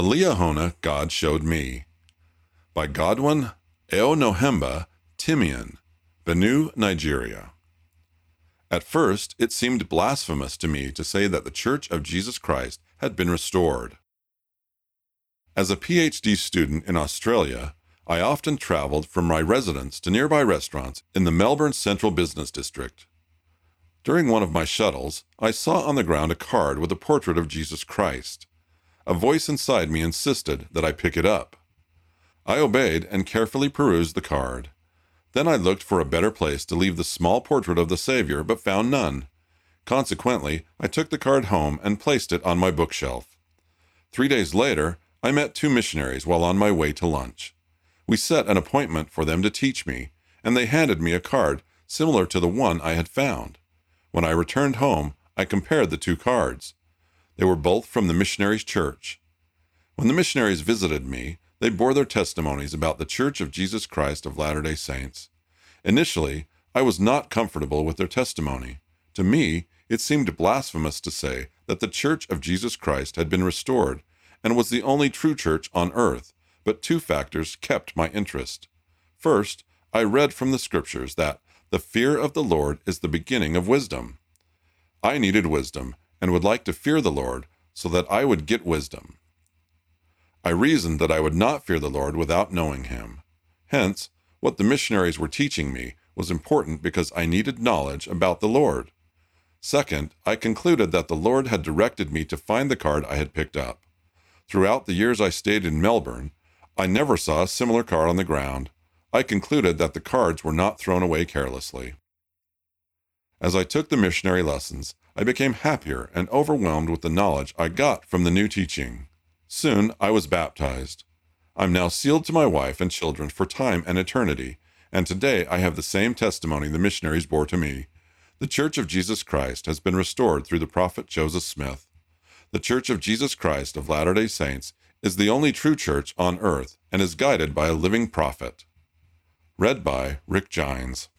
The Liahona God Showed Me by Godwin Eonohemba Timian, Benue, Nigeria. At first, it seemed blasphemous to me to say that the Church of Jesus Christ had been restored. As a PhD student in Australia, I often traveled from my residence to nearby restaurants in the Melbourne Central Business District. During one of my shuttles, I saw on the ground a card with a portrait of Jesus Christ. A voice inside me insisted that I pick it up. I obeyed and carefully perused the card. Then I looked for a better place to leave the small portrait of the Savior, but found none. Consequently, I took the card home and placed it on my bookshelf. Three days later, I met two missionaries while on my way to lunch. We set an appointment for them to teach me, and they handed me a card similar to the one I had found. When I returned home, I compared the two cards. They were both from the missionaries' church. When the missionaries visited me, they bore their testimonies about the Church of Jesus Christ of Latter day Saints. Initially, I was not comfortable with their testimony. To me, it seemed blasphemous to say that the Church of Jesus Christ had been restored and was the only true church on earth, but two factors kept my interest. First, I read from the scriptures that the fear of the Lord is the beginning of wisdom. I needed wisdom and would like to fear the Lord so that I would get wisdom. I reasoned that I would not fear the Lord without knowing him. Hence, what the missionaries were teaching me was important because I needed knowledge about the Lord. Second, I concluded that the Lord had directed me to find the card I had picked up. Throughout the years I stayed in Melbourne, I never saw a similar card on the ground. I concluded that the cards were not thrown away carelessly. As I took the missionary lessons, I became happier and overwhelmed with the knowledge I got from the new teaching. Soon I was baptized. I'm now sealed to my wife and children for time and eternity, and today I have the same testimony the missionaries bore to me. The Church of Jesus Christ has been restored through the prophet Joseph Smith. The Church of Jesus Christ of Latter day Saints is the only true church on earth and is guided by a living prophet. Read by Rick Gines.